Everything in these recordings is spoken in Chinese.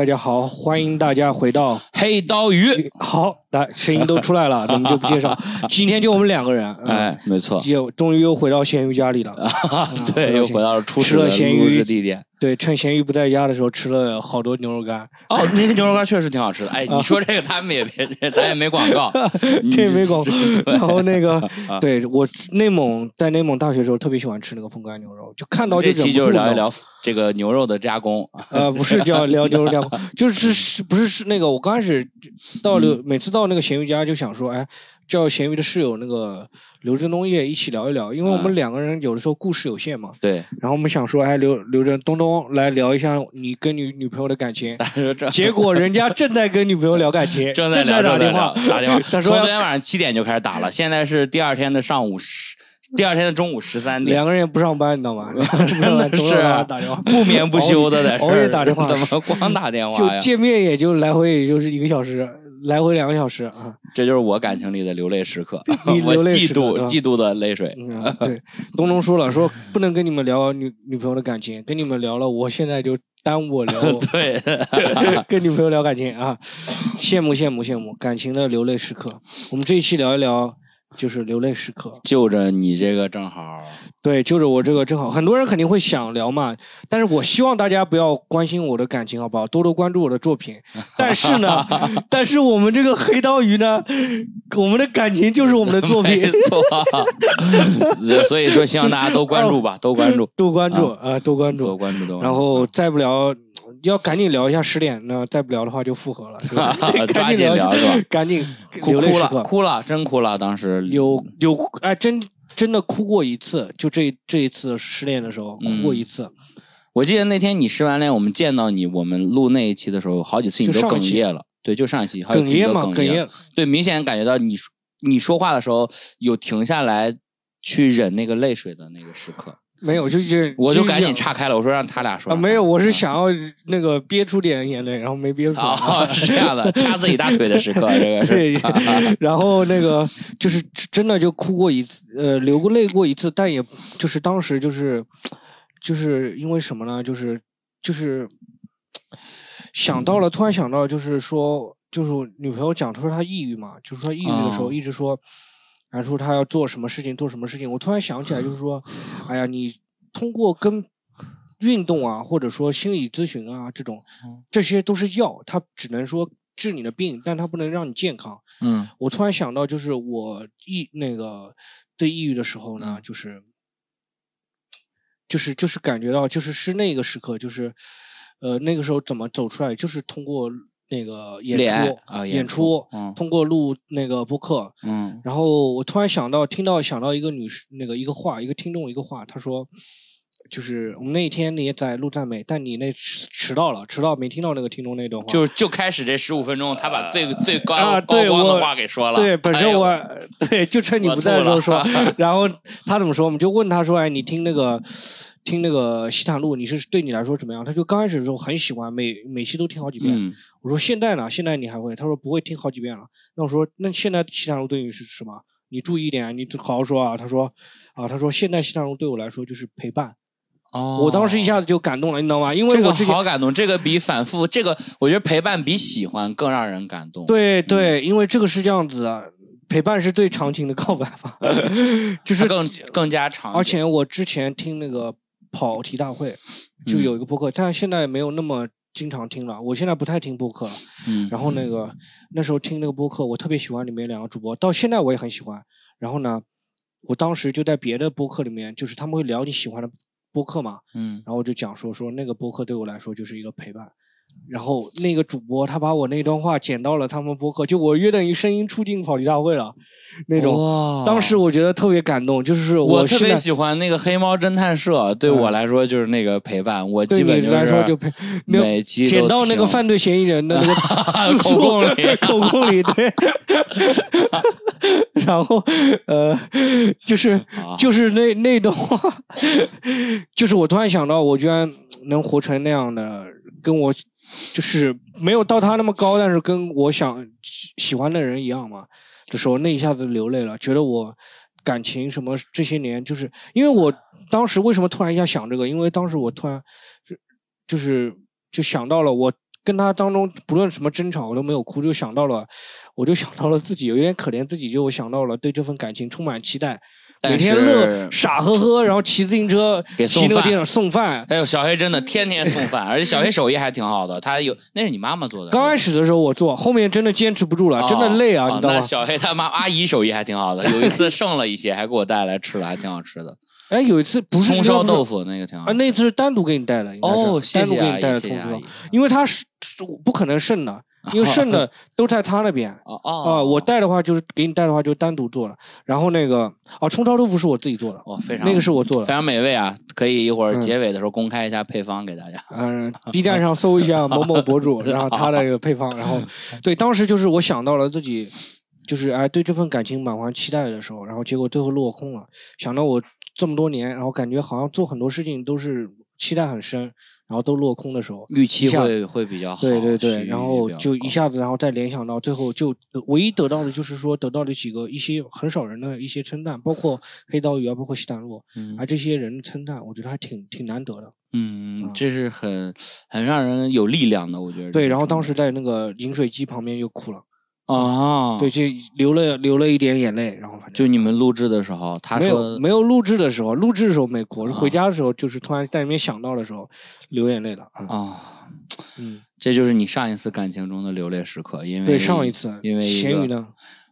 大家好欢迎大家回到黑刀鱼。好来声音都出来了，我们就不介绍。今天就我们两个人，哎，没错，就终于又回到咸鱼家里了。对，又回到了初始的录制地点。对，趁咸鱼不在家的时候，吃了好多牛肉干。哦，那个牛肉干确实挺好吃的。哎，你说这个，他们也别，咱也没广告，这也没广告。然后那个，对我内蒙在内蒙大学的时候，特别喜欢吃那个风干牛肉，就看到这期就是聊一聊这个牛肉的加工。呃，不是叫聊牛肉加工，就是是不是是那个？我刚开始到刘，每次到那个咸鱼家就想说，哎。叫咸鱼的室友那个刘振东也一起聊一聊，因为我们两个人有的时候故事有限嘛。对。然后我们想说，哎，刘刘振东东来聊一下你跟你女朋友的感情。结果人家正在跟女朋友聊感情，正在打电话，打电话。他说昨天晚上七点就开始打了，现在是第二天的上午十，第二天的中午十三点。两个人也不上班，你知道吗？真的是打电话，不眠不休的在熬夜打电话，怎么光打电话就见面也就来回也就是一个小时。来回两个小时啊，这就是我感情里的流泪时刻，我嫉妒嫉妒的泪水。对，东东说了，说不能跟你们聊女女朋友的感情，跟你们聊了，我现在就耽误我聊。对，跟女朋友聊感情啊，羡慕羡慕羡慕感情的流泪时刻。我们这一期聊一聊。就是流泪时刻，就着你这个正好，对，就着我这个正好，很多人肯定会想聊嘛，但是我希望大家不要关心我的感情，好不好？多多关注我的作品。但是呢，但是我们这个黑刀鱼呢，我们的感情就是我们的作品，错。所以说，希望大家都关注吧，都关注，多关注啊，多关注，多关注，都。然后再不聊。要赶紧聊一下十点，那再不聊的话就复合了，赶紧聊是吧？赶紧哭哭了，哭了，真哭了。当时有有哎，真真的哭过一次，就这这一次失恋的时候哭过一次。我记得那天你失完恋，我们见到你，我们录那一期的时候，好几次你都哽咽了。对，就上一期哽咽嘛，哽咽。对，明显感觉到你你说话的时候有停下来去忍那个泪水的那个时刻。没有，就是我就赶紧岔开了。我说让他俩说。没有，我是想要那个憋出点眼泪，然后没憋出。是这样的，掐自己大腿的时刻，这个是。然后那个就是真的就哭过一次，呃，流过泪过一次，但也就是当时就是，就是因为什么呢？就是就是想到了，突然想到，就是说，就是女朋友讲，她说她抑郁嘛，就是说抑郁的时候一直说。然后说他要做什么事情，做什么事情。我突然想起来，就是说，哎呀，你通过跟运动啊，或者说心理咨询啊，这种，这些都是药，它只能说治你的病，但它不能让你健康。嗯，我突然想到，就是我抑那个对抑郁的时候呢，就是，就是就是感觉到，就是是那个时刻，就是，呃，那个时候怎么走出来，就是通过。那个演出啊，演出，通过录那个播客，嗯，然后我突然想到，听到想到一个女士，那个一个话，一个听众一个话，他说，就是我们那一天你也在录赞美，但你那迟到了，迟到没听到那个听众那段话，就就开始这十五分钟，他把最最高高光的话给说了，对，本身我对就趁你不在的时候说，然后他怎么说，我们就问他说，哎，你听那个。听那个西坦路，你是对你来说怎么样？他就刚开始的时候很喜欢，每每期都听好几遍。我说现在呢？现在你还会？他说不会听好几遍了。那我说那现在西坦路对你是什么？你注意一点，你好好说啊。他说啊，他说现在西坦路对我来说就是陪伴。哦，我当时一下子就感动了，你知道吗？因为我好感动，这个比反复，这个我觉得陪伴比喜欢更让人感动。对对，因为这个是这样子，陪伴是最长情的 告白吧，就是更更加长。而且我之前听那个。跑题大会就有一个播客，但现在没有那么经常听了。我现在不太听播客了。嗯。然后那个那时候听那个播客，我特别喜欢里面两个主播，到现在我也很喜欢。然后呢，我当时就在别的播客里面，就是他们会聊你喜欢的播客嘛。嗯。然后我就讲说说那个播客对我来说就是一个陪伴。然后那个主播他把我那段话剪到了他们播客，就我约等于声音出镜跑题大会了，那种。当时我觉得特别感动，就是我特别喜欢那个黑猫侦探社，对我来说就是那个陪伴。我基本就是每期剪到那个犯罪嫌疑人的那个 口供里，口供里对。然后呃，就是就是那那段话，就是我突然想到，我居然能活成那样的，跟我。就是没有到他那么高，但是跟我想喜欢的人一样嘛。的时候，那一下子流泪了，觉得我感情什么这些年，就是因为我当时为什么突然一下想这个？因为当时我突然就就是就想到了我跟他当中不论什么争吵我都没有哭，就想到了，我就想到了自己有一点可怜自己，就我想到了对这份感情充满期待，每天乐傻呵呵，然后骑自行车给送饭骑那个电脑送饭。哎呦，小黑真的天天送饭，而且小黑手艺还挺好的。他有那是你妈妈做的，刚开始的时候我做，后面真的坚持不住了，哦真的累啊，哦你知道吗？那小黑他妈阿姨手艺还挺好的，有一次剩了一些，还给我带来吃了，还挺好吃的。哎，有一次不是葱烧豆腐腐那个挺好啊，吃。那次是单独给你带的，哦，谢单独给你带的葱烧谢谢阿姨。，因为他是是不可能剩的，因为剩的都在他那边。哦哦啊，我带的话就是给你带的话就单独做了，然后那个啊葱烧豆腐是我自己做的，哦，非常那个是我做的。非常美味啊！可以一会儿嗯结尾的时候公开一下配方给大家。嗯，B 站上搜一下某某博主，然后他的配方，然后 对，当时就是我想到了自己，就是哎对这份感情满怀期待的时候，然后结果最后落空了。想到我这么多年，然后感觉好像做很多事情都是期待很深，然后都落空的时候，预期会会比较好，对对对，然后就一下。子，然后再联想到最后，就唯一得到的就是说得到了几个一些很少人的一些称赞，包括黑刀鱼啊，包括西坦洛，嗯。而这些人的称赞，我觉得还挺挺难得的。嗯啊，这是很很让人有力量的，我觉得对，然后当时。在那个饮水机旁边就哭了，赞啊，对，，就流了流了一点眼泪，然后反正就你们录制的时候，他没有说没有录制的时候，录制的时候没哭，啊回家的时候就是突然在那边想到的时候流眼泪了。嗯啊，嗯，这就是你上一次感情中的流泪时刻，因为对，上一次因为一个咸鱼呢，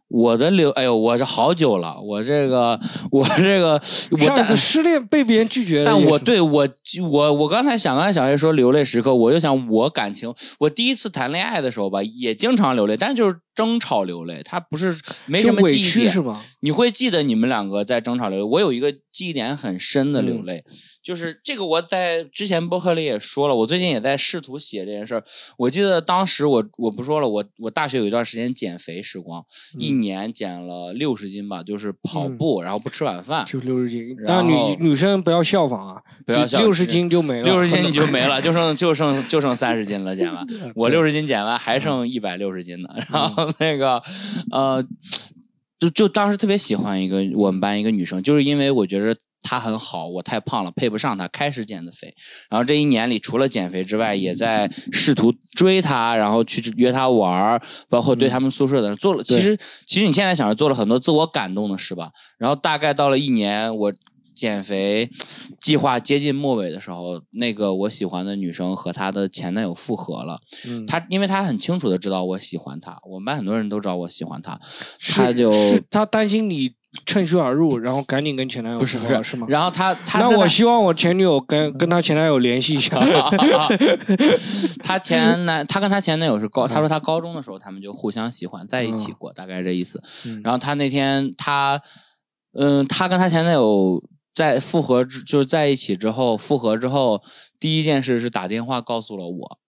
我的流，哎呦，我这好久了，我这个 我这个我但上一次失恋被别人拒绝了但也是我对我我我刚才想，刚才小黑说流泪时刻，我就想我感情，我第一次谈恋爱的时候吧，也经常流泪，但就是争吵流泪，他不是没什么委记忆点屈是吗？你会记得你们两个在争吵流泪。我有一个记忆点很深的流嗯泪，就是这个我在之前播客里也说了，我最近也在试图写这件事儿。我记得当时我我不说了，我我大学有一段时间减肥时光，一嗯年减了六十斤吧，就是跑嗯步，然后不吃晚饭。就六十斤，然但女女生不要效仿啊，不要效六十仿斤就没了，六十斤你就没了，就剩就剩就剩三十斤了，减完。我对六十斤减完还剩一百六十斤呢。然后那个呃，就就当时特别喜欢一个我们班一个女生，就是因为我觉得。她很好，我太胖了，配不上她，开始减的肥。然后这一年里，除了减肥之外，也在试图追她，然后去约她玩儿，包括对他们宿舍的人做了。其实，其实你现在想着做了很多自我感动的事吧。然后大概到了一年，我减肥计划接近末尾的时候，那个我喜欢的女生和她的前男友复合了。嗯，她因为她很清楚的知道我喜欢她，我们班很多人都知道我喜欢她，她就她担心你趁虚而入，然后赶紧跟前男友不是不是复合是吗？然后她她那我希望我前女友跟跟她前男友联系一下。她前男，她跟她前男友是高，她说她高中的时候他们就互相喜欢，在一起过，大概这意思。嗯然后她那天她，嗯，她跟她前男友在复合之，就是在一起之后复合之后，第一件事是打电话告诉了我，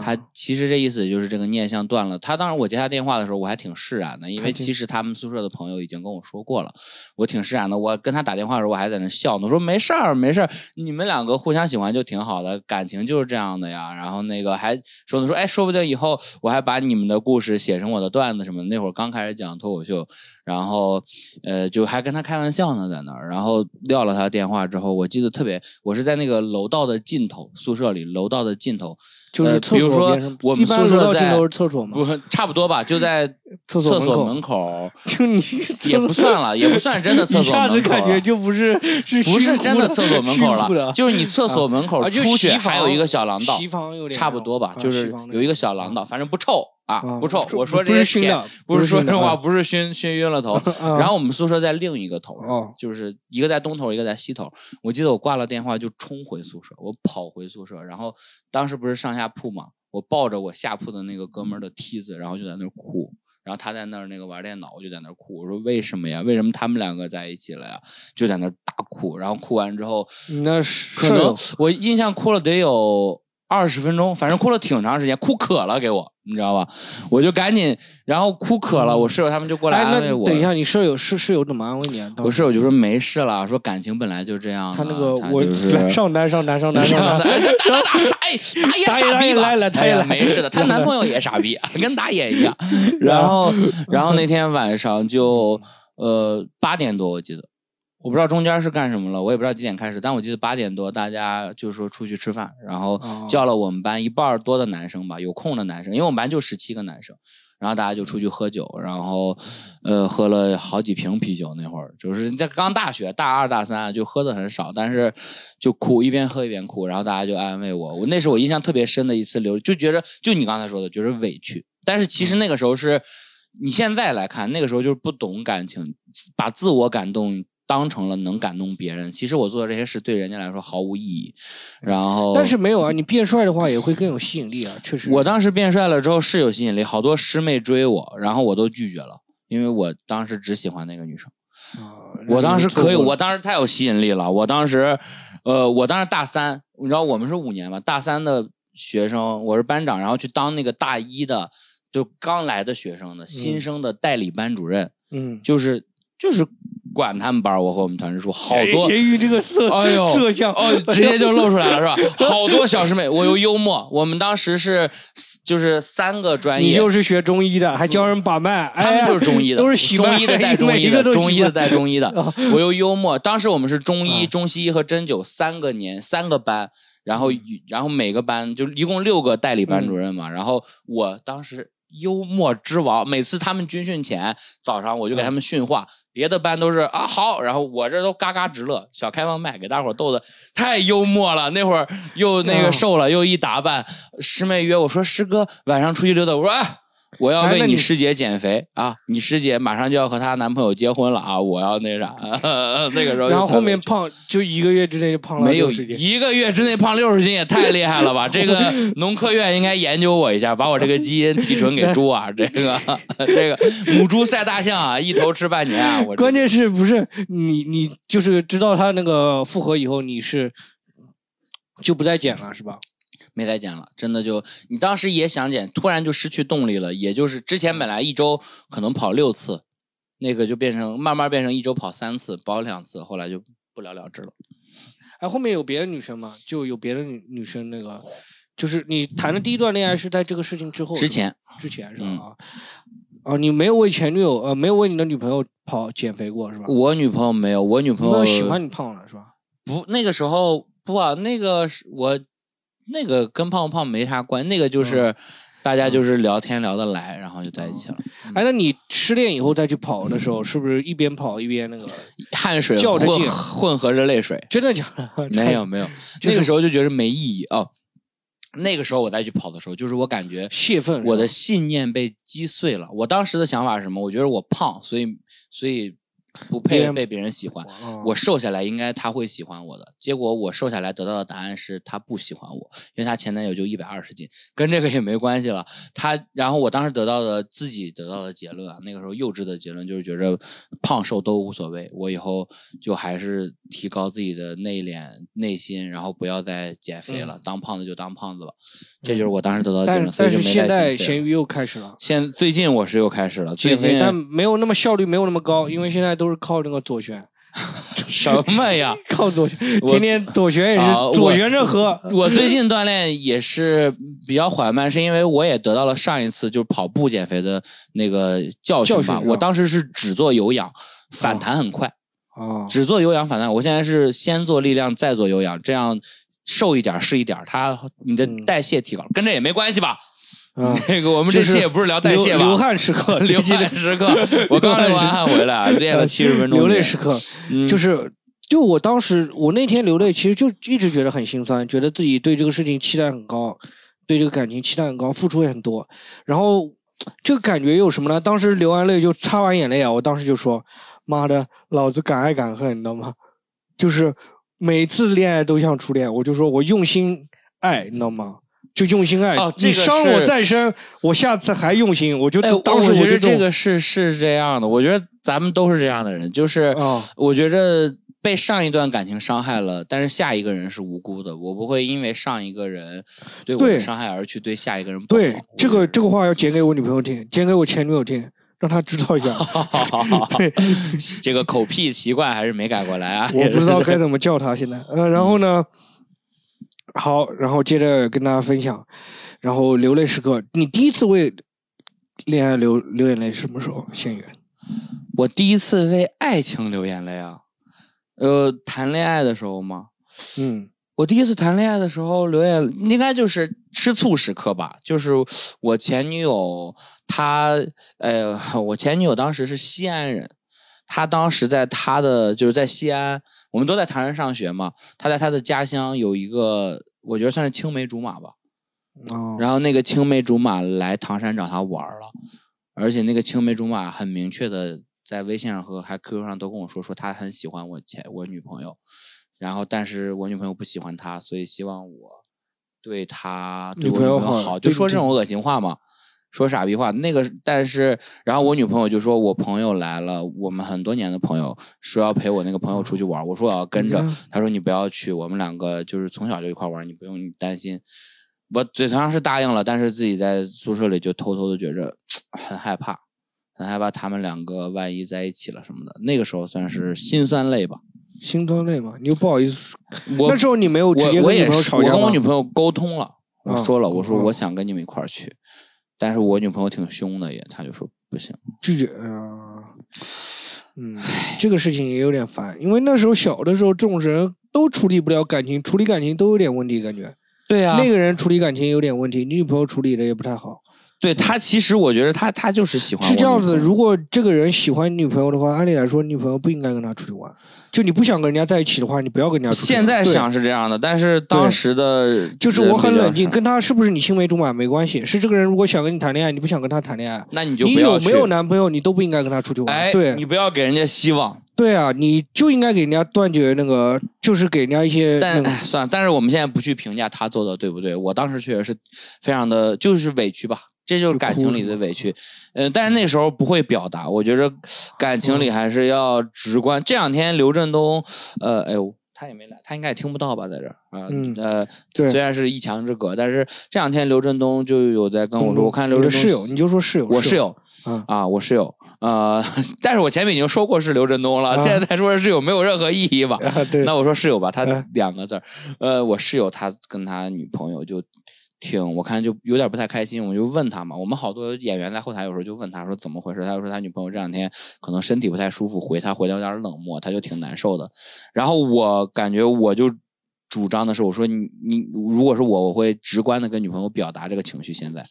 他嗯其实这意思就是这个念想断了。他当时我接他电话的时候，我还挺释然的，因为其实他们宿舍的朋友已经跟我说过了，我挺释然的。我跟他打电话的时候，我还在那笑呢，我说没事儿，没事儿，你们两个互相喜欢就挺好的，感情就是这样的呀。然后那个还说呢，说哎，说不定以后我还把你们的故事写成我的段子什么的。那会儿刚开始讲脱口秀，然后呃，就还跟他开玩笑呢，在那儿。然后撂了他电话之后，我记得特别，我是在那个楼道的尽头，宿舍里楼道的尽头。呃就是厕比如说我们一般宿舍在厕所吗？不，差不多吧，就在 厕所门口门口，就你也不算了，也不算真的 厕所一下子门口了。感觉就不是是不是真的的厕所门口了，就是你厕所门口出去还有一个小廊道，差不多吧，啊就是有一个小廊道，反正不臭啊，啊不臭。我说这些甜是熏的不是说实话，啊不是熏熏晕了头。啊然后我们宿舍在另一个头，哦就是一个在东头，一个在西头。我记得我挂了电话就冲回宿舍，我跑回宿舍，然后当时不是上下铺嘛，我抱着我下铺的那个哥们儿的梯子，然后就在那儿哭。然后他在那儿那个玩电脑，我就在那儿哭。我说为什么呀？为什么他们两个在一起了呀？就在那儿大哭。然后哭完之后，那是可能我印象哭了得有二十分钟，反正哭了挺长时间，哭渴了给我，你知道吧？我就赶紧，然后哭渴了，我室友他们就过来哎，安慰我。那等一下，你舍友室室友怎么安慰你啊？我室友就说没事了，说感情本来就这样的。他那个我就是来上单上单上单上单，哎，打打打傻，哎，打野傻逼吧，来了他也没事的，她男朋友也傻逼，跟打野一样。然后，然后那天晚上就呃八点多，我记得我不知道中间是干什么了，我也不知道几点开始，但我记得八点多大家就说出去吃饭，然后哦。叫了我们班一半儿多的男生吧，有空的男生，因为我们班就十七个男生，然后大家就出去喝酒，然后呃喝了好几瓶啤酒，那会儿就是在刚大学大二大三就喝的很少，但是就哭一边喝一边哭，然后大家就安慰我，我那是我印象特别深的一次流，就觉着就你刚才说的，觉着委屈，但是其实那个时候是。你现在来看，那个时候就是不懂感情，把自我感动当成了能感动别人。其实我做的这些事对人家来说毫无意义。然后，但是没有啊，你变帅的话也会更有吸引力啊，确实。我当时变帅了之后是有吸引力，好多师妹追我，然后我都拒绝了，因为我当时只喜欢那个女生。啊我当时可以，我我当时太有吸引力了。我当时，呃，我当时大三，你知道我们是五年嘛，大三的学生，我是班长，然后去当那个大一的，就刚来的学生的新生的代理班主任。嗯，就是就是管他们班，我和我们团支书好多，咸鱼这个色，哎呦色相哦，直接就露出来了是吧？好多小师妹，我又幽默，我们当时是就是三个专业，你就是学中医的，还教人把脉，他们哎就是中医的，都是喜脉中医的带中医的，中医的带中医的啊。我又幽默，当时我们是中医、啊中西医和针灸三个年三个班，然后然后每个班就一共六个代理班主任嘛，然后我当时。幽默之王，每次他们军训前早上我就给他们训话，别的班都是啊好，然后我这都嘎嘎直乐，小开放麦给大伙儿逗的太幽默了。那会儿又那个嗯瘦了，又一打扮，师妹约我说师哥晚上出去溜达，我说哎。我要为你你师姐减肥啊！你师姐马上就要和她男朋友结婚了啊！我要那啥，那个时候然后后面胖，就一个月之内就胖了没有60斤一个月之内胖六十斤也太厉害了吧！这个农科院应该研究我一下，把我这个基因提纯给猪啊！这个这个母猪赛大象啊，一头吃半年啊！我关键是不是你你就是知道他那个复合以后，你是就不再减了是吧？没再减了，真的就你当时也想减，突然就失去动力了。也就是之前本来一周可能跑六次，那个就变成慢慢变成一周跑三次，跑两次，后来就不了了之了。哎，后面有别的女生吗？就有别的女女生那个，就是你谈的第一段恋爱是在这个事情之后，之前之前是吧？哦，你没有为前女友呃，没有为你的女朋友跑减肥过是吧？我女朋友没有，我女朋友喜欢你胖了是吧？不，那个时候不啊，那个是我那个跟胖不胖没啥关，那个就是、大家就是聊天聊得来，然后就在一起了。哎，那你失恋以后再去跑的时候，是不是一边跑一边那个？汗水叫着劲 混合着泪水，真的假的？没有没有，那个时候就觉得没意义哦。那个时候我再去跑的时候，就是我感觉泄愤，我的信念被击碎了。我当时的想法是什么？我觉得我胖，所以所以不配被别人喜欢。哦我瘦下来应该他会喜欢我的，结果我瘦下来得到的答案是他不喜欢我，因为他前男友就一百二十斤，跟这个也没关系了。他然后我当时得到的自己得到的结论啊，那个时候幼稚的结论就是觉着胖瘦都无所谓，我以后就还是提高自己的内敛内心，然后不要再减肥了，当胖子就当胖子吧，这就是我当时得到的结论，所以就没但是现。在咸鱼又开始了现最近我是又开始了，最减肥，近但没有那么效率，没有那么高，因为现在都是靠那个左旋，什么呀？靠左旋，天天左旋也是左旋着喝。我最近锻炼也是比较缓慢，是因为我也得到了上一次就是跑步减肥的那个教训吧。我当时是只做有氧，反弹很快，哦，只做有氧反弹。我现在是先做力量，再做有氧，这样瘦一点儿是一点儿，它你的嗯代谢提高了，跟这也没关系吧？嗯，那个我们这是期也不是聊代谢吧？流流汗时刻，流汗时刻，我刚流完汗回来，啊练了七十分钟，流泪时刻，嗯就是就我当时我那天流泪，其实就一直觉得很心酸，觉得自己对这个事情期待很高，对这个感情期待很高，付出也很多，然后这个感觉有什么呢？当时流完泪就擦完眼泪啊，我当时就说：“妈的，老子敢爱敢恨，你知道吗？就是每次恋爱都像初恋，我就说我用心爱，你知道吗？”就用心爱，哦这个你伤我再深，我下次还用心。我就哎，当时我觉得这个是是这样的，我觉得咱们都是这样的人，就是啊我觉着被上一段感情伤害了，但是下一个人是无辜的，我不会因为上一个人对我伤害而去对下一个人不好。对，这个这个话要讲给我女朋友听，讲给我前女友听，让她知道一下。对，这个口癖习惯还是没改过来啊。我不知道该怎么叫她现在。呃，然后呢，好，然后接着跟大家分享，然后流泪时刻，你第一次为恋爱流流眼泪什么时候？仙缘？我第一次为爱情流眼泪啊，呃，谈恋爱的时候吗？嗯我第一次谈恋爱的时候流眼，应该就是吃醋时刻吧。就是我前女友，她，呃，我前女友当时是西安人，她当时在她的就是在西安，我们都在唐山上学嘛。他在他的家乡有一个，我觉得算是青梅竹马吧。哦，然后那个青梅竹马来唐山找他玩儿了，而且那个青梅竹马很明确的在微信上和还 QQ 上都跟我说，说他很喜欢我前我女朋友，然后但是我女朋友不喜欢他，所以希望我对他对我女朋友好就说这种恶心话嘛。说傻逼话，那个，但是，然后我女朋友就说，我朋友来了，我们很多年的朋友说要陪我那个朋友出去玩儿，我说我要跟着你看，他说你不要去，我们两个就是从小就一块儿玩儿，你不用担心。我嘴上是答应了，但是自己在宿舍里就偷偷的觉着很害怕，很害怕他们两个万一在一起了什么的。那个时候算是心酸泪吧。心酸泪嘛，你又不好意思那时候你没有直接跟我女朋友是，我跟我女朋友沟通了，我啊说了，我说我想跟你们一块儿去，但是我女朋友挺凶的也，她就说不行。拒绝啊，嗯，这个事情也有点烦，因为那时候小的时候，这种人都处理不了感情，处理感情都有点问题，感觉。对呀那个人处理感情有点问题，你女朋友处理的也不太好。对他其实我觉得他他就是喜欢是这样子，如果这个人喜欢女朋友的话，按理来说，女朋友不应该跟他出去玩。就你不想跟人家在一起的话，你不要跟人家出去玩。现在想是这样的，但是当时的就是我很冷静，跟他是不是你青梅竹马没关系。是这个人如果想跟你谈恋爱，你不想跟他谈恋爱，那你就你有没有男朋友，你都不应该跟他出去玩。哎，对你不要给人家希望。对啊，你就应该给人家断绝那个，就是给人家一些那个但哎算了，但是我们现在不去评价他做的对不对，我当时确实是非常的，就是委屈吧，这就是感情里的委屈。呃，但是那时候不会表达，我觉着感情嗯里还是要直观。这两天刘振东，呃，哎呦。他也没来，他应该也听不到吧，在这儿啊，嗯呃，对虽然是一墙之隔，但是这两天刘振东就有在跟我说，我看刘振东室友，你就说室友，我室友啊啊，我室友，呃，但是我前面已经说过是刘振东了，啊现在再说是室友没有任何意义吧？那我说室友吧，他嗯两个字儿，呃，我室友他跟他女朋友就挺，我看就有点不太开心，我就问他嘛，我们好多演员在后台有时候就问他说怎么回事，他就说他女朋友这两天可能身体不太舒服，回他回的有点冷漠，他就挺难受的。然后我感觉我就主张的是，我说你你如果是我，我会直观的跟女朋友表达这个情绪，现在。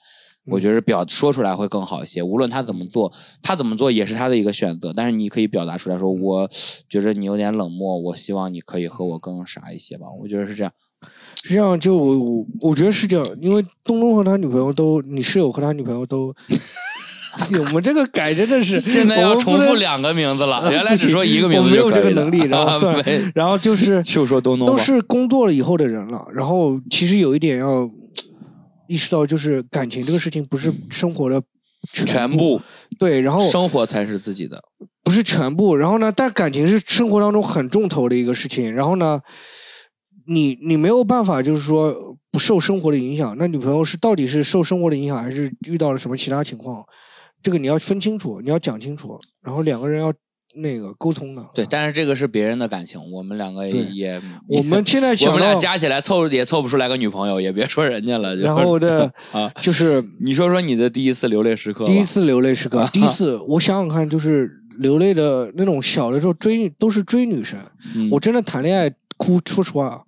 我觉得表说出来会更好一些，无论他怎么做，他怎么做也是他的一个选择。但是你可以表达出来说，我觉得你有点冷漠，我希望你可以和我更啥一些吧。我觉得是这样。是这样，就我我我觉得是这样，因为东东和他女朋友都，你室友和他女朋友都，我们这个改真的是现在要重复两个名字了，啊原来只说一个名字我没有这个能力，然后算了，然后就是 就说东东都是工作了以后的人了，然后其实有一点要意识到，就是感情这个事情不是生活的全部对，然后生活才是自己的。不是全部，然后呢，但感情是生活当中很重头的一个事情，然后呢，你你没有办法就是说不受生活的影响，那女朋友是到底是受生活的影响，还是遇到了什么其他情况？这个你要分清楚，你要讲清楚，然后两个人要那个沟通的。对，但是这个是别人的感情，我们两个对也，我们现在 我们俩加起来凑也凑不出来个女朋友，也别说人家了。就是然后的 啊，就是你说说你的第一次流泪时刻。第一次流泪时刻，第一 次我想想看，就是流泪的那种小的时候追都是追女生，嗯，我真的谈恋爱哭，说实话，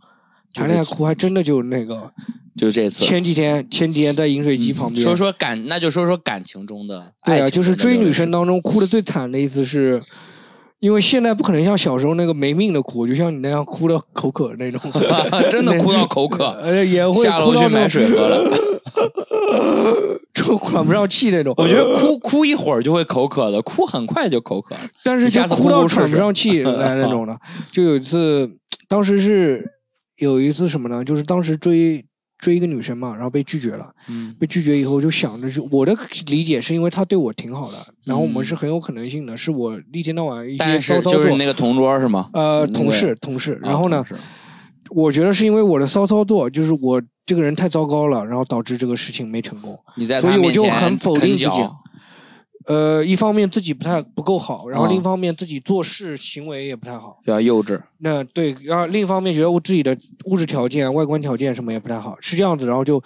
谈恋爱哭还真的就那个。就这次。前几天前几天在饮水机旁边，说说感，那就说说感情中的对啊，就是追女生当中哭的最惨的一次是，因为现在不可能像小时候那个没命的哭，就像你那样哭的口渴那种，真的哭到口渴呃，也会下楼去买水喝了。就喘不上气那种。我觉得哭哭一会儿就会口渴的，哭很快就口渴了。但是下次哭到喘不上气 来那种的。就有一次，当时是有一次什么呢？就是当时追追一个女生嘛，然后被拒绝了。嗯被拒绝以后，就想着是我的理解是因为她对我挺好的，然后我们嗯是很有可能性的，是我一天到晚一些骚操作就是那个同桌是吗？呃同事同事，啊然后呢我觉得是因为我的骚操作，就是我这个人太糟糕了，然后导致这个事情没成功。你在所以我就很否定自己脚呃，一方面自己不太不够好，然后啊另一方面自己做事行为也不太好。比较幼稚。那对，然后另一方面觉得我自己的物质条件、外观条件什么也不太好，是这样子，然后就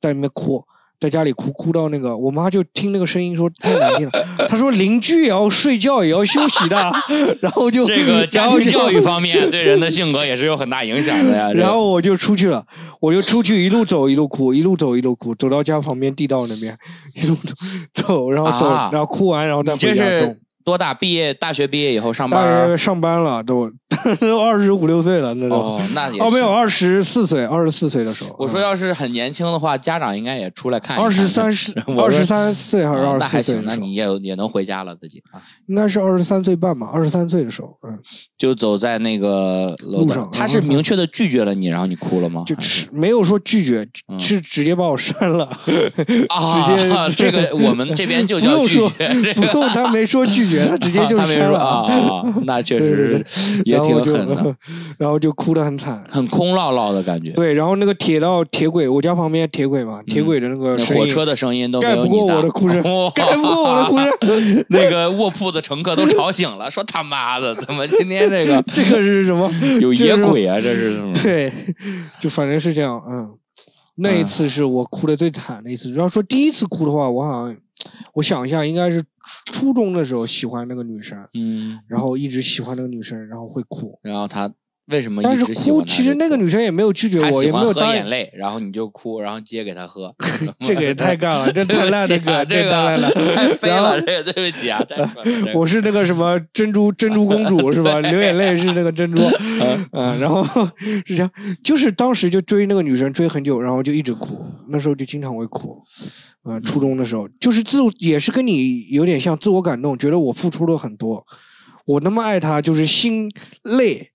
在里面哭，在家里哭哭到那个，我妈就听那个声音说太难听了，她说邻居也要睡觉也要休息的，然后就这个家庭教育方面 对人的性格也是有很大影响的呀。然后我就出去了，我就出去一路走一路哭，一路走一路哭，走到家旁边地道那边，一路走走，然后走，啊。然后哭完，然后再回家是多大？毕业大学毕业以后上大班约上班了，都都 二十五六岁了那种。哦，那也哦，没有，二十四岁，二十四岁的时候。我说要是很年轻的话，家长应该也出来看一看。二十三十，二十三岁还是哦二那还行，十四岁的时候？那你也有也能回家了自己啊，应该是二十三岁半吧，二十三岁的时候，嗯，就走在那个楼路上他是嗯明确的拒绝了你，然后你哭了吗？就是是没有说拒绝，嗯是直接把我删了。啊，这个我们这边就叫拒绝，这不个用，他没说拒绝，他直接就他没删了。说啊啊，啊那确实也挺然后就狠的，，然后就哭得很惨。很空落落的感觉。对，然后那个铁道铁轨，我家旁边铁轨嘛，铁轨的那个火车的声音都盖不过我的哭声哇盖不过我的哭声。那个卧铺的乘客都吵醒了，说他妈的，怎么今天这个 这个是什么？有野鬼啊？这是什么？对，就反正是这样，嗯，那一次是我哭的最惨的一次。要说第一次哭的话，我好像，我想一下，应该是初初中的时候喜欢那个女生，嗯，然后一直喜欢那个女生，然后会哭。然后他为什么但是一直喜哭，他其实那个哭女生也没有拒绝我，也没欢有答应。眼泪，然后你就哭，然后接给她喝。这个也太干了，这对不太烂的歌，起啊这太烂了，个太 飞然后了，这个对不起啊，太蠢了。这个我是那个什么珍珠珍珠公主是吧？流眼泪是那个珍珠，嗯，然后是这样，就是当时就追那个女生追很久，然后就一直哭，那时候就经常会哭，嗯，初中的时候就是自我也是跟你有点像，自我感动，觉得我付出了很多，我那么爱她，就是心累，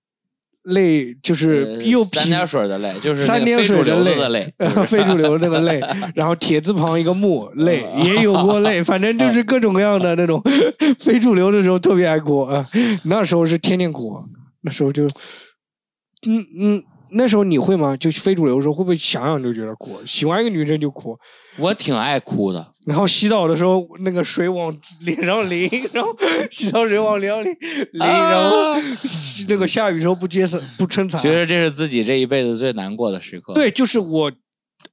累就是呃又疲三点水的泪，就是三点水的泪流的泪，非主流那个泪，然后铁字旁一个木泪，也有过泪，反正就是各种各样的那种 非主流的时候特别爱哭啊。那时候是天天哭，那时候就，嗯嗯，那时候你会吗？就非主流的时候会不会想想就觉得哭？喜欢一个女生就哭，我挺爱哭的。然后洗澡的时候那个水往脸上淋，然后洗澡水往脸上淋淋，然后那个下雨时候不接伞不撑伞，觉得这是自己这一辈子最难过的时刻。，对，就是我，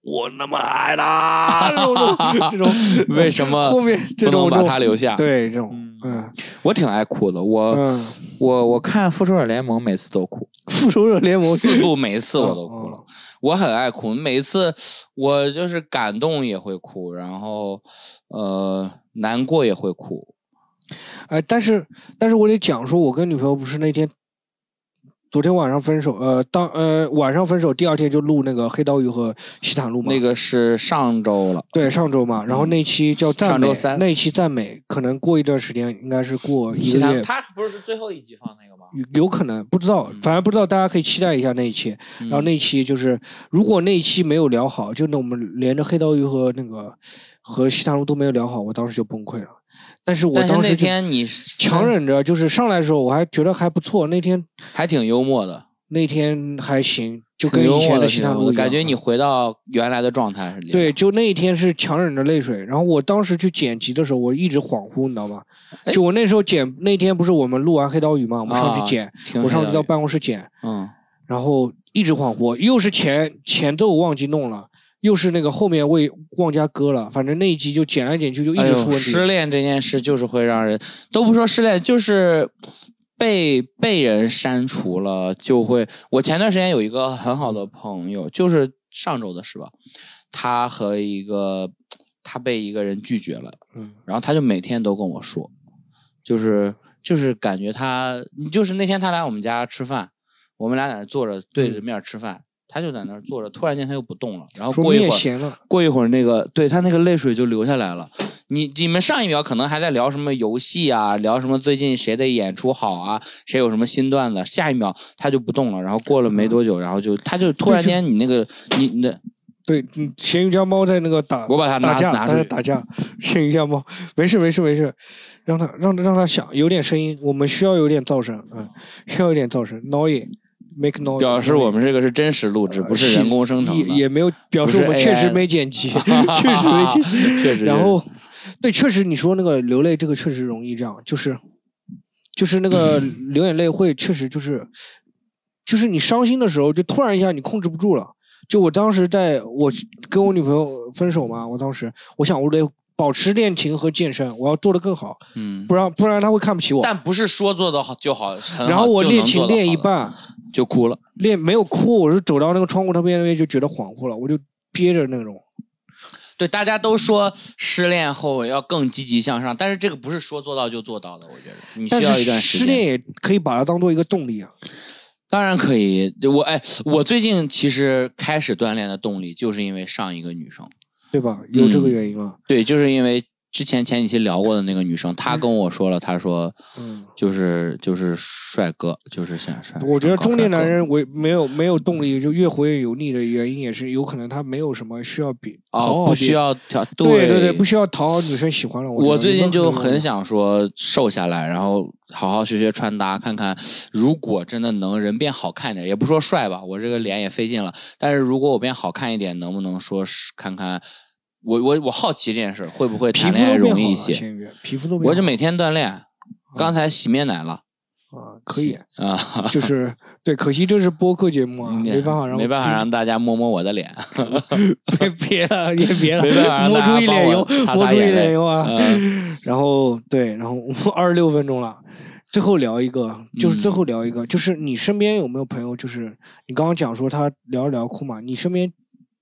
我那么爱他，这种这种为什么后面这不能把他留下？，对，这种嗯我挺爱哭的。我嗯，我我看《复仇者联盟》每次都哭，复仇者联盟四部每一次我都嗯哭了。我很爱哭，每一次我就是感动也会哭，然后呃难过也会哭。哎，但是但是我得讲说，我跟女朋友不是那天。昨天晚上分手，呃，当呃晚上分手，第二天就录那个黑刀鱼和西坦路嘛。那个是上周了，对上周嘛，然后嗯那期叫赞美，上周三那期赞美可能过一段时间，应该是过一西坦个月，他不是最后一集放那个吗？有有可能不知道，反正不知道，大家可以期待一下那一期。然后嗯那期就是，如果那一期没有聊好，就那我们连着黑刀鱼和那个和西塘路都没有聊好，我当时就崩溃了。但是我当天你强忍着，就是上来的时候我还觉得还不错，那天还挺幽默的，那天还行，就跟以前的，西塘路一样。挺幽默的感觉你嗯回到原来的状态是。对，，就那一天是强忍着泪水。然后我当时去剪辑的时候，我一直恍惚，你知道吗？哎就我那时候剪那天不是我们录完黑刀鱼嘛，我们上去啊剪，挺我上去到办公室剪。嗯，然后一直恍惚，又是前前奏忘记弄了，又是那个后面为忘加歌了，反正那一集就剪来剪去就一直出问题。失恋这件事就是会让人都不说失恋，就是被被人删除了，就会。我前段时间有一个很好的朋友，就是上周的是吧？他和一个他被一个人拒绝了，嗯，然后他就每天都跟我说，就是就是感觉他，就是那天他来我们家吃饭，我们俩在那坐着对着面吃饭，他就在那儿坐着，突然间他又不动了，然后过一会儿。过一会儿，那个对他那个泪水就流下来了。你你们上一秒可能还在聊什么游戏啊，聊什么最近谁的演出好啊，谁有什么新段子，下一秒他就不动了。然后过了没多久，然后就他就突然间你那个你那对，嗯，咸鱼家猫在那个打，我把它拿打架，它拿出去在打架，咸鱼家猫，没事没事没事，让它让它让它响，有点声音，我们需要有点噪声，嗯，需要有点噪声，noise，make noise，表示我们这个是真实录制，不是人工生成的。也也没有表示我们确实没剪辑，确实没剪辑，确实。然后，对，确实你说那个流泪，这个确实容易这样，就是，就是那个流眼泪会确实就是，就是你伤心的时候，就突然一下你控制不住了，就我当时在我跟我女朋友分手嘛，我当时我想我得保持恋情和健身，我要做得更好，嗯。不，然不然她会看不起我。但不是说做的好就好，好然后我练琴练一半，就哭了。练没有哭，我是走到那个窗户那边就觉得恍惚了，我就憋着那种。对，大家都说失恋后要更积极向上，但是这个不是说做到就做到的，我觉得你需要一段时间。失恋也可以把它当做一个动力啊。当然可以，我哎，我最近其实开始锻炼的动力就是因为上一个女生，对吧？有这个嗯原因吗？对，就是因为之前前几期聊过的那个女生，她跟我说了，她说嗯，就是就是帅哥，就是想帅。我觉得中年男人为没有没有动力，就越活越油腻的原因也是有可能他没有什么需要比讨哦，不需要调，对对对，不需要讨好女生喜欢了。我最近就很想说瘦下来，然后好好学学穿搭，看看如果真的能人变好看点，也不说帅吧，我这个脸也费劲了。但是如果我变好看一点，能不能说是看看？我我我好奇这件事儿会不会皮谈恋爱容易一些？皮肤都。我就每天锻炼，刚才洗面奶了啊可以，啊，就是对，可惜这是播客节目啊，嗯没办法让没办法让大家摸摸我的脸，别别了，也别了摸出一脸油摸出一擦脸油啊。嗯然后对，然后二十六分钟了，最后聊一个，就是最嗯后聊一个，就是你身边有没有朋友，就是你刚刚讲说他聊着聊着哭嘛，你身边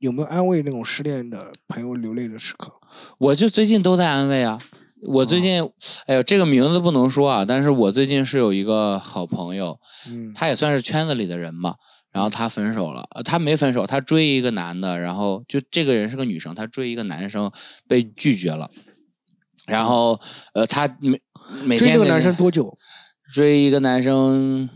有没有安慰那种失恋的朋友流泪的时刻？我就最近都在安慰啊。我最近，哎呦，这个名字不能说啊，但是我最近是有一个好朋友，嗯，他也算是圈子里的人吧。然后他分手了，呃他没分手，他追一个男的，然后就这个人是个女生，他追一个男生被拒绝了，然后呃，他每每天追一个男生多久？追一个男生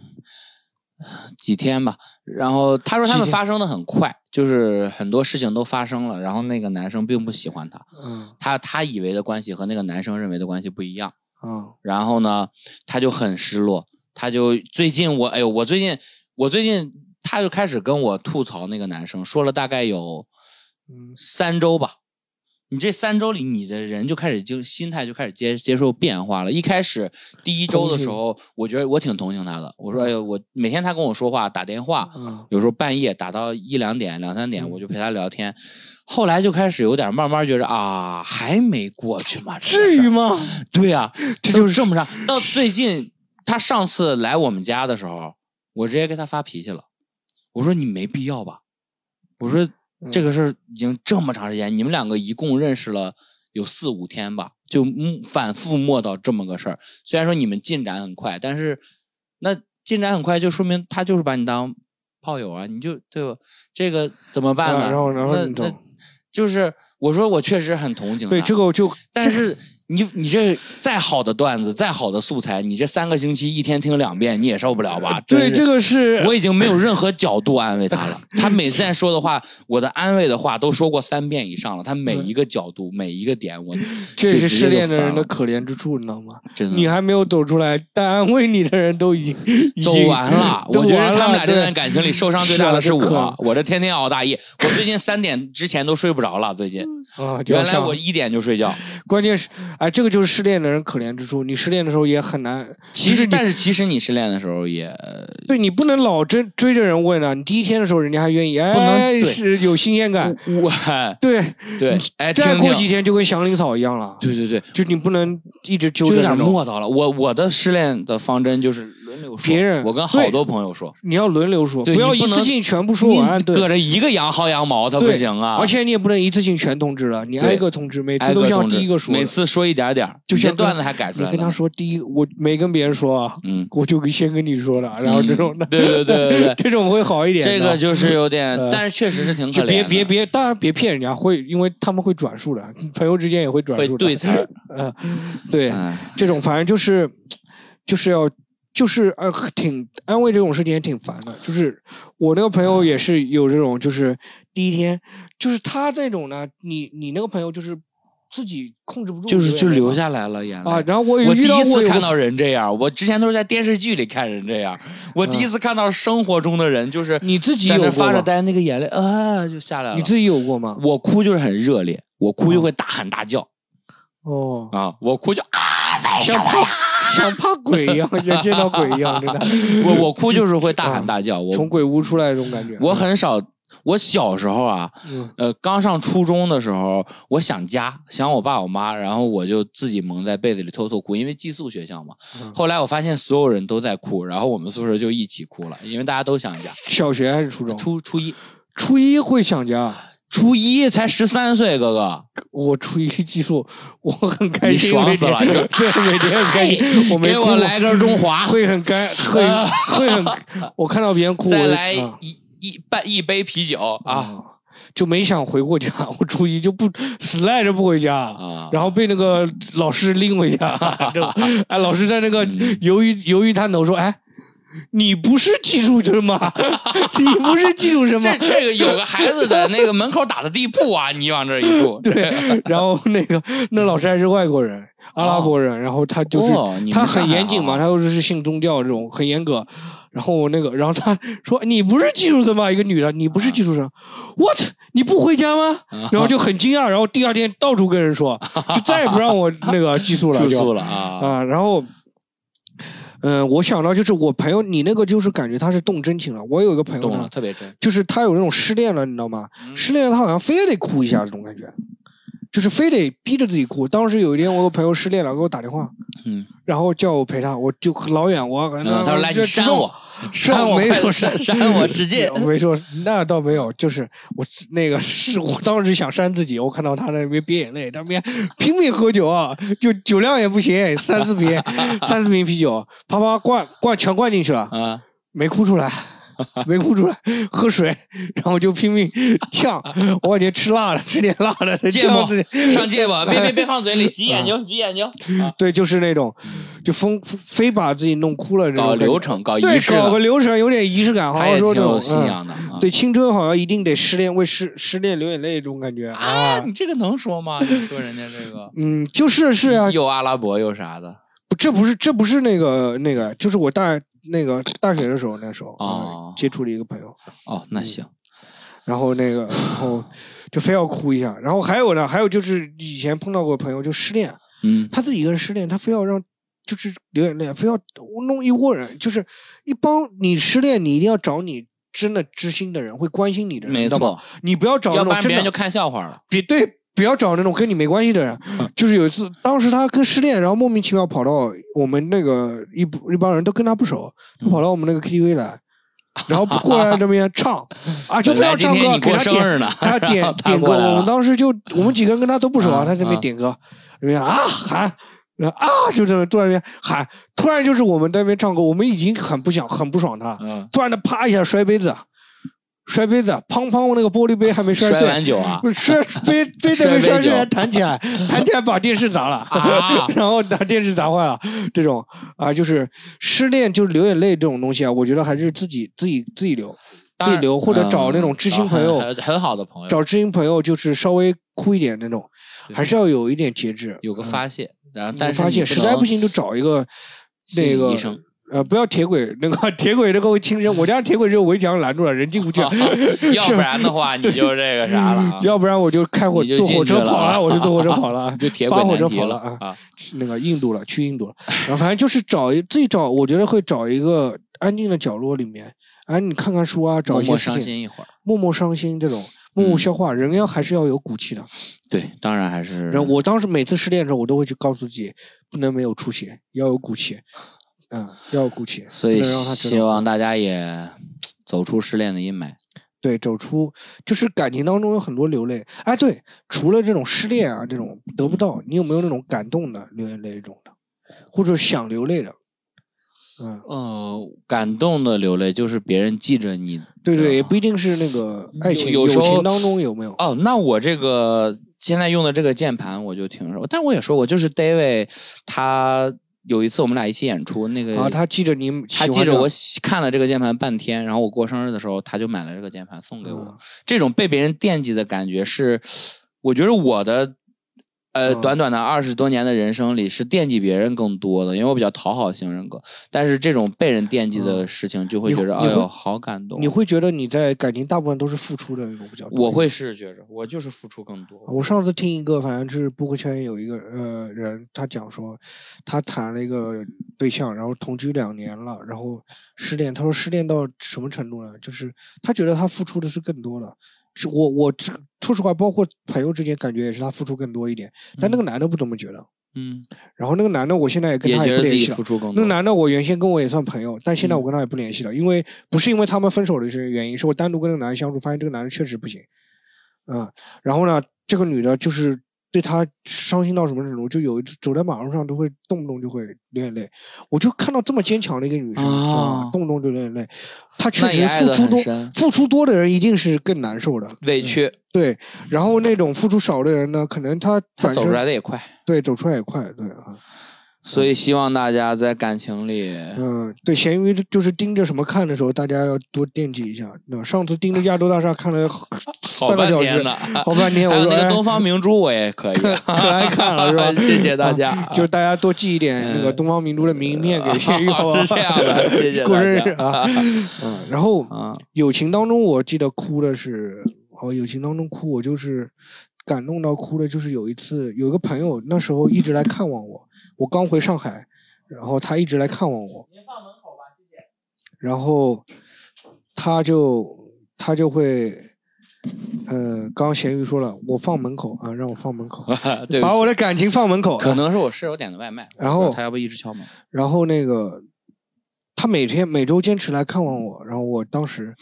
几天吧，然后他说他们发生的很快，就是很多事情都发生了，然后那个男生并不喜欢他，嗯他他以为的关系和那个男生认为的关系不一样，嗯然后呢，他就很失落，他就最近我哎呦，我最近我最近他就开始跟我吐槽那个男生，说了大概有嗯三周吧。你这三周里，你的人就开始就心态就开始接接受变化了。一开始第一周的时候，我觉得我挺同情他的。我说，哎呦，我每天他跟我说话打电话，嗯有时候半夜打到一两点、两三点，嗯我就陪他聊天。后来就开始有点慢慢觉着啊，还没过去吗？至于吗？对呀、这就是这么着。到最近，他上次来我们家的时候，我直接给他发脾气了。我说你没必要吧？我说这个事儿已经这么长时间，你们两个一共认识了有四五天吧，就嗯反复磨到这么个事儿。虽然说你们进展很快，但是那进展很快就说明他就是把你当炮友啊，你就对吧？这个怎么办呢？然后然后那那就是我说我确实很同情他，对这个我就但是你你这再好的段子，再好的素材，你这三个星期一天听两遍，你也受不了吧？对这个是我已经没有任何角度安慰他了。他每次在说的话，我的安慰的话都说过三遍以上了。他每一个角度，每一个点，我 这是失恋的人的可怜之处，你知道吗？真的你还没有走出来，但安慰你的人都已经 已走完了。我觉得他们俩这段感情里受伤最大的是我，我这天天熬大夜，我最近三点之前都睡不着了。最近啊，原来我一点就睡觉，关键是，哎，这个就是失恋的人可怜之处。你失恋的时候也很难，其实但是其实你失恋的时候也对你不能老追追着人问啊。你第一天的时候，人家还愿意，哎，能对是有新鲜感。我对，对，哎，再过几天就跟祥林嫂一样了。对对对，就你不能一直揪就有点磨叨了。我我的失恋的方针就是轮流说，别人我跟好多朋友说，你要轮流说，对不要一次性全部说完。你对搁着一个羊薅羊毛，它不行啊。而且你也不能一次性全通知了，你挨个通知，每挨次都像第一个说。每次说一点点儿，就像段子还改出来。你跟他，说第一，我没跟别人说啊，嗯，我就先跟你说了，然后这种的，对对对对对 这种会好一点。这个就是有点呃，但是确实是挺可就怜的。别别别，当然别骗人家，会因为他们会转述的，朋友之间也会转述的。对词儿，嗯，对，哎，这种反正就是就是要就是呃挺安慰这种事情也挺烦的。就是我那个朋友也是有这种，就是第一天就是他这种呢，你你那个朋友就是自己控制不住，就是就流下下来了眼泪啊。然后我有我第一次看到人这样，我之前都是在电视剧里看人这样，我第一次看到生活中的人就是你自己有发着呆，那个眼泪啊就下来了。你自己有过吗？我哭就是很热烈，我哭就会大喊大叫哦，啊，我哭就啊，像怕 像怕鬼一样，像见到鬼一样，真的。我我哭就是会大喊大叫，我从鬼屋出来这种感觉。我很少我小时候啊，嗯呃，刚上初中的时候，我想家，想我爸我妈，然后我就自己蒙在被子里偷偷哭，因为寄宿学校嘛。嗯后来我发现所有人都在哭，然后我们宿舍就一起哭了，因为大家都想家。小学还是初中？初初一，初一会想家。初一才十三岁，哥哥，我初一寄宿，我很开你心，爽死了，就 对，每天很开心。我没给我来根中华，会很干，会 会很，我看到别人哭，再来啊一一半一杯啤酒啊啊，就没想回过家。我初一就不死赖着不回家，啊！然后被那个老师拎回家。就哎，老师在那个嗯鱿鱼鱿鱼摊头说：“哎，你不是寄宿生吗？你不是寄宿 生吗这 这个有个孩子在那个门口打的地铺啊，你往这一住，？”对，然后那个那老师还是外国人，阿拉伯人，然后他就是、哦他很严谨嘛，他又是信宗教这种很严格。然后我那个，然后他说：“你不是寄宿生吗？”一个女的，你不是寄宿生、w h a t 你不回家吗？啊然后就很惊讶，然后第二天到处跟人说，就再也不让我那个寄宿了，就住宿了啊啊。然后，嗯、我想到就是我朋友，你那个就是感觉他是动真情了。我有一个朋友懂了，特别真。就是他有那种失恋了，你知道吗？嗯失恋了，他好像非得哭一下这种感觉，就是非得逼着自己哭。当时有一天，我有个朋友失恋了，给我打电话，嗯，然后叫我陪他，我就老远，我可嗯能他说来，你删我，删我，没快说删删我世界我。没说，那倒没有，就是我那个是我当时想扇自己，我看到他在那边憋眼泪，他那边拼命喝酒啊，就酒量也不行，三四瓶三四瓶啤酒，啪啪灌灌全灌进去了，啊，没哭出来。没哭出来，喝水，然后就拼命呛。我感觉吃辣的，吃点辣的，芥末上芥末，别别别放嘴里，挤眼睛，挤眼睛。啊。对，就是那种，就疯非把自己弄哭了这种搞，流程，搞仪对，式搞个了，流程，有点仪式感，好像说这种有信嗯仰的。啊。对，青春好像一定得失恋，为失失恋流眼泪这种感觉啊，你这个能说吗？你说人家这个。嗯，就是是啊，又阿拉伯又啥的。不这不是这不是那个那个，就是我大那个大学的时候，那时候啊哦。接触了一个朋友，哦，那行，然后那个然后 就非要哭一下，然后还有呢，还有就是以前碰到过朋友就失恋，嗯，他自己一个人失恋，他非要让就是流眼泪，非要弄一窝人，就是一帮你失恋，你一定要找你真的知心的人，会关心你的人，没错，你不要找那种真的然别人就看笑话了。比对，不要找那种跟你没关系的人。就是有一次，当时他跟失恋，然后莫名其妙跑到我们那个一一帮人都跟他不熟，他跑到我们那个 KTV 来，然后过来这边唱。啊，就非要本来今唱歌，给他点，他点点歌。我们当时就我们几个人跟他都不熟啊，嗯他这边嗯。点歌，这边啊喊。然后啊，就这么坐在那边喊，突然就是我们在那边唱歌，我们已经很不想、很不爽他，嗯，突然的啪一下摔杯子，摔杯子，砰砰，那个玻璃杯还没摔摔碎，完酒啊。摔杯杯子没摔杯酒。摔摔弹起来，弹起来把电视砸了。啊。然后把电视砸坏了。这种啊，就是失恋就是流眼泪这种东西啊，我觉得还是自己自己自己流，自己流，或者找那种嗯知心朋友，很好的朋友，找知心朋友就是稍微哭一点那种，还是要有一点节制，有个嗯发泄，然后有但是发泄，实在不行就找一个那个医生。呃，不要铁轨，那个 铁轨那个会轻生，我家铁轨只有围墙拦住了，人进不去。要不然的话，你就这个啥了啊，要不然我就开火就坐火车跑了，我就坐火车跑了，就铁扒火车轨跑了啊啊。去那个印度了，去印度了。然后反正就是找一自己找，我觉得会找一个安静的角落里面，哎，你看看书啊，找一些事情，伤心一会儿。默默伤心这种，默默嗯消化。人要还是要有骨气的。对，当然还是然后我当时每次失恋的时候，我都会去告诉自己，不能没有出息，要有骨气，嗯，要有骨气，所以希望大家也走出失恋的阴霾。对，走出就是感情当中有很多流泪。哎，对，除了这种失恋啊，这种得不到，你有没有那种感动的流眼泪这种的，或者想流泪的？嗯，呃，感动的流泪就是别人记着你。对对，也不一定是那个爱情，有有时候友情当中有没有？哦，那我这个现在用的这个键盘我就挺熟，但我也说过，就是 David 他有一次我们俩一起演出，那个啊，他记着你他记着我看了这个键盘半天，然后我过生日的时候，他就买了这个键盘送给我。嗯这种被别人惦记的感觉是，我觉得我的呃，嗯短短的二十多年的人生里，是惦记别人更多的，因为我比较讨好型人格。但是这种被人惦记的嗯事情，就会觉得，哎呦，好感动。你会觉得你在感情大部分都是付出的那种比较多。我会是觉着，我就是付出更多。我上次听一个，反正是播客圈有一个呃人，他讲说，他谈了一个对象，然后同居两年了，然后失恋。他说失恋到什么程度呢？就是他觉得他付出的是更多的。是我我这说实话，包括朋友之间，感觉也是他付出更多一点。但那个男的不这么觉得。嗯，然后那个男的，我现在也跟他也不联系了付。出更多。那个男的，我原先跟我也算朋友，但现在我嗯跟他也不联系了，因为不是因为他们分手的些原因，是我单独跟那个男的相处，发现这个男的确实不行，嗯，然后呢，这个女的就是对他伤心到什么程度，就有一次走在马路上都会动不动就会流眼泪，我就看到这么坚强的一个女生，啊？动不动就流眼泪，她确实付出多，付出多的人一定是更难受的，委屈，对，然后那种付出少的人呢，可能他他走出来的也快。对走出来也快，对啊。所以希望大家在感情里，嗯，对，咸鱼就是盯着什么看的时候，大家要多惦记一下。那上次盯着亚洲大厦看了好 好半个小时呢。好半天，我说哎那个东方明珠，我也可以，可爱看了是吧？谢谢大家就是大家多寄一点那个嗯东方明珠的名片给咸鱼，好？是这样的，谢谢过生日啊。嗯，然后啊，友情当中，我记得哭的是，哦，友情当中哭，我就是感动到哭的，就是有一次有一个朋友那时候一直来看望我，我刚回上海，然后他一直来看望我。您放门口吧，谢谢。然后他就他就会，呃，刚刚咸鱼说了，我放门口啊，让我放门口，对，把我的感情放门口。可能是我室友点的外卖，然后他要不一直敲门，然后那个他每天每周坚持来看望我，然后我当时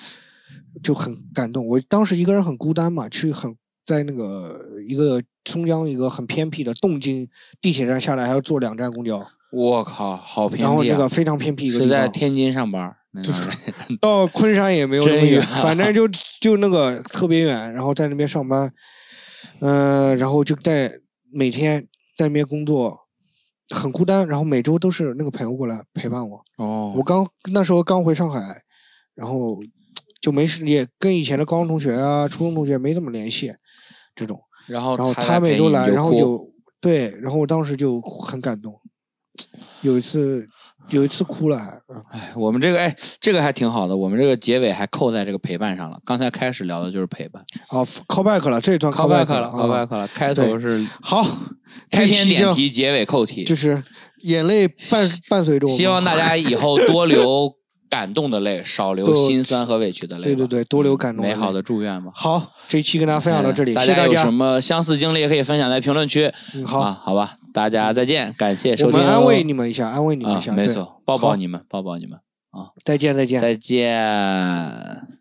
就很感动。我当时一个人很孤单嘛，去很在那个一个松江一个很偏僻的东京地铁站下来，还要坐两站公交，我靠，好偏然后！那个非常偏僻一个是地方，在天津上班，那个人 到昆山也没有那么远远，反正就就那个特别远，然后在那边上班，嗯、然后就在每天在那边工作。很孤单，然后每周都是那个朋友过来陪伴我。哦，我刚那时候刚回上海，然后就没事，也跟以前的高中同学啊、初中同学没怎么联系，这种。然后然后他来陪你每周来，然后就对，然后我当时就很感动。有一次，有一次哭了还，嗯哎，我们这个哎，这个还挺好的，我们这个结尾还扣在这个陪伴上了。刚才开始聊的就是陪伴哦，call back 了，这一段 call back 了，call 啊 back 了，开头是好，开篇点题，结尾扣题，就是眼泪伴伴随着我。希望大家以后多流感动的泪，少流多心酸和委屈的泪。对对对多流嗯感动美好的祝愿吧。好，这一期跟大家分享到这里，哎大家家有什。么相似经历也可以分享在评论区。嗯，好，啊，好吧，大家再见，感谢收听我。们安慰你们一下，安慰你们一啊下，，对没错，抱抱你们，抱抱你们啊，再见，再见。再见。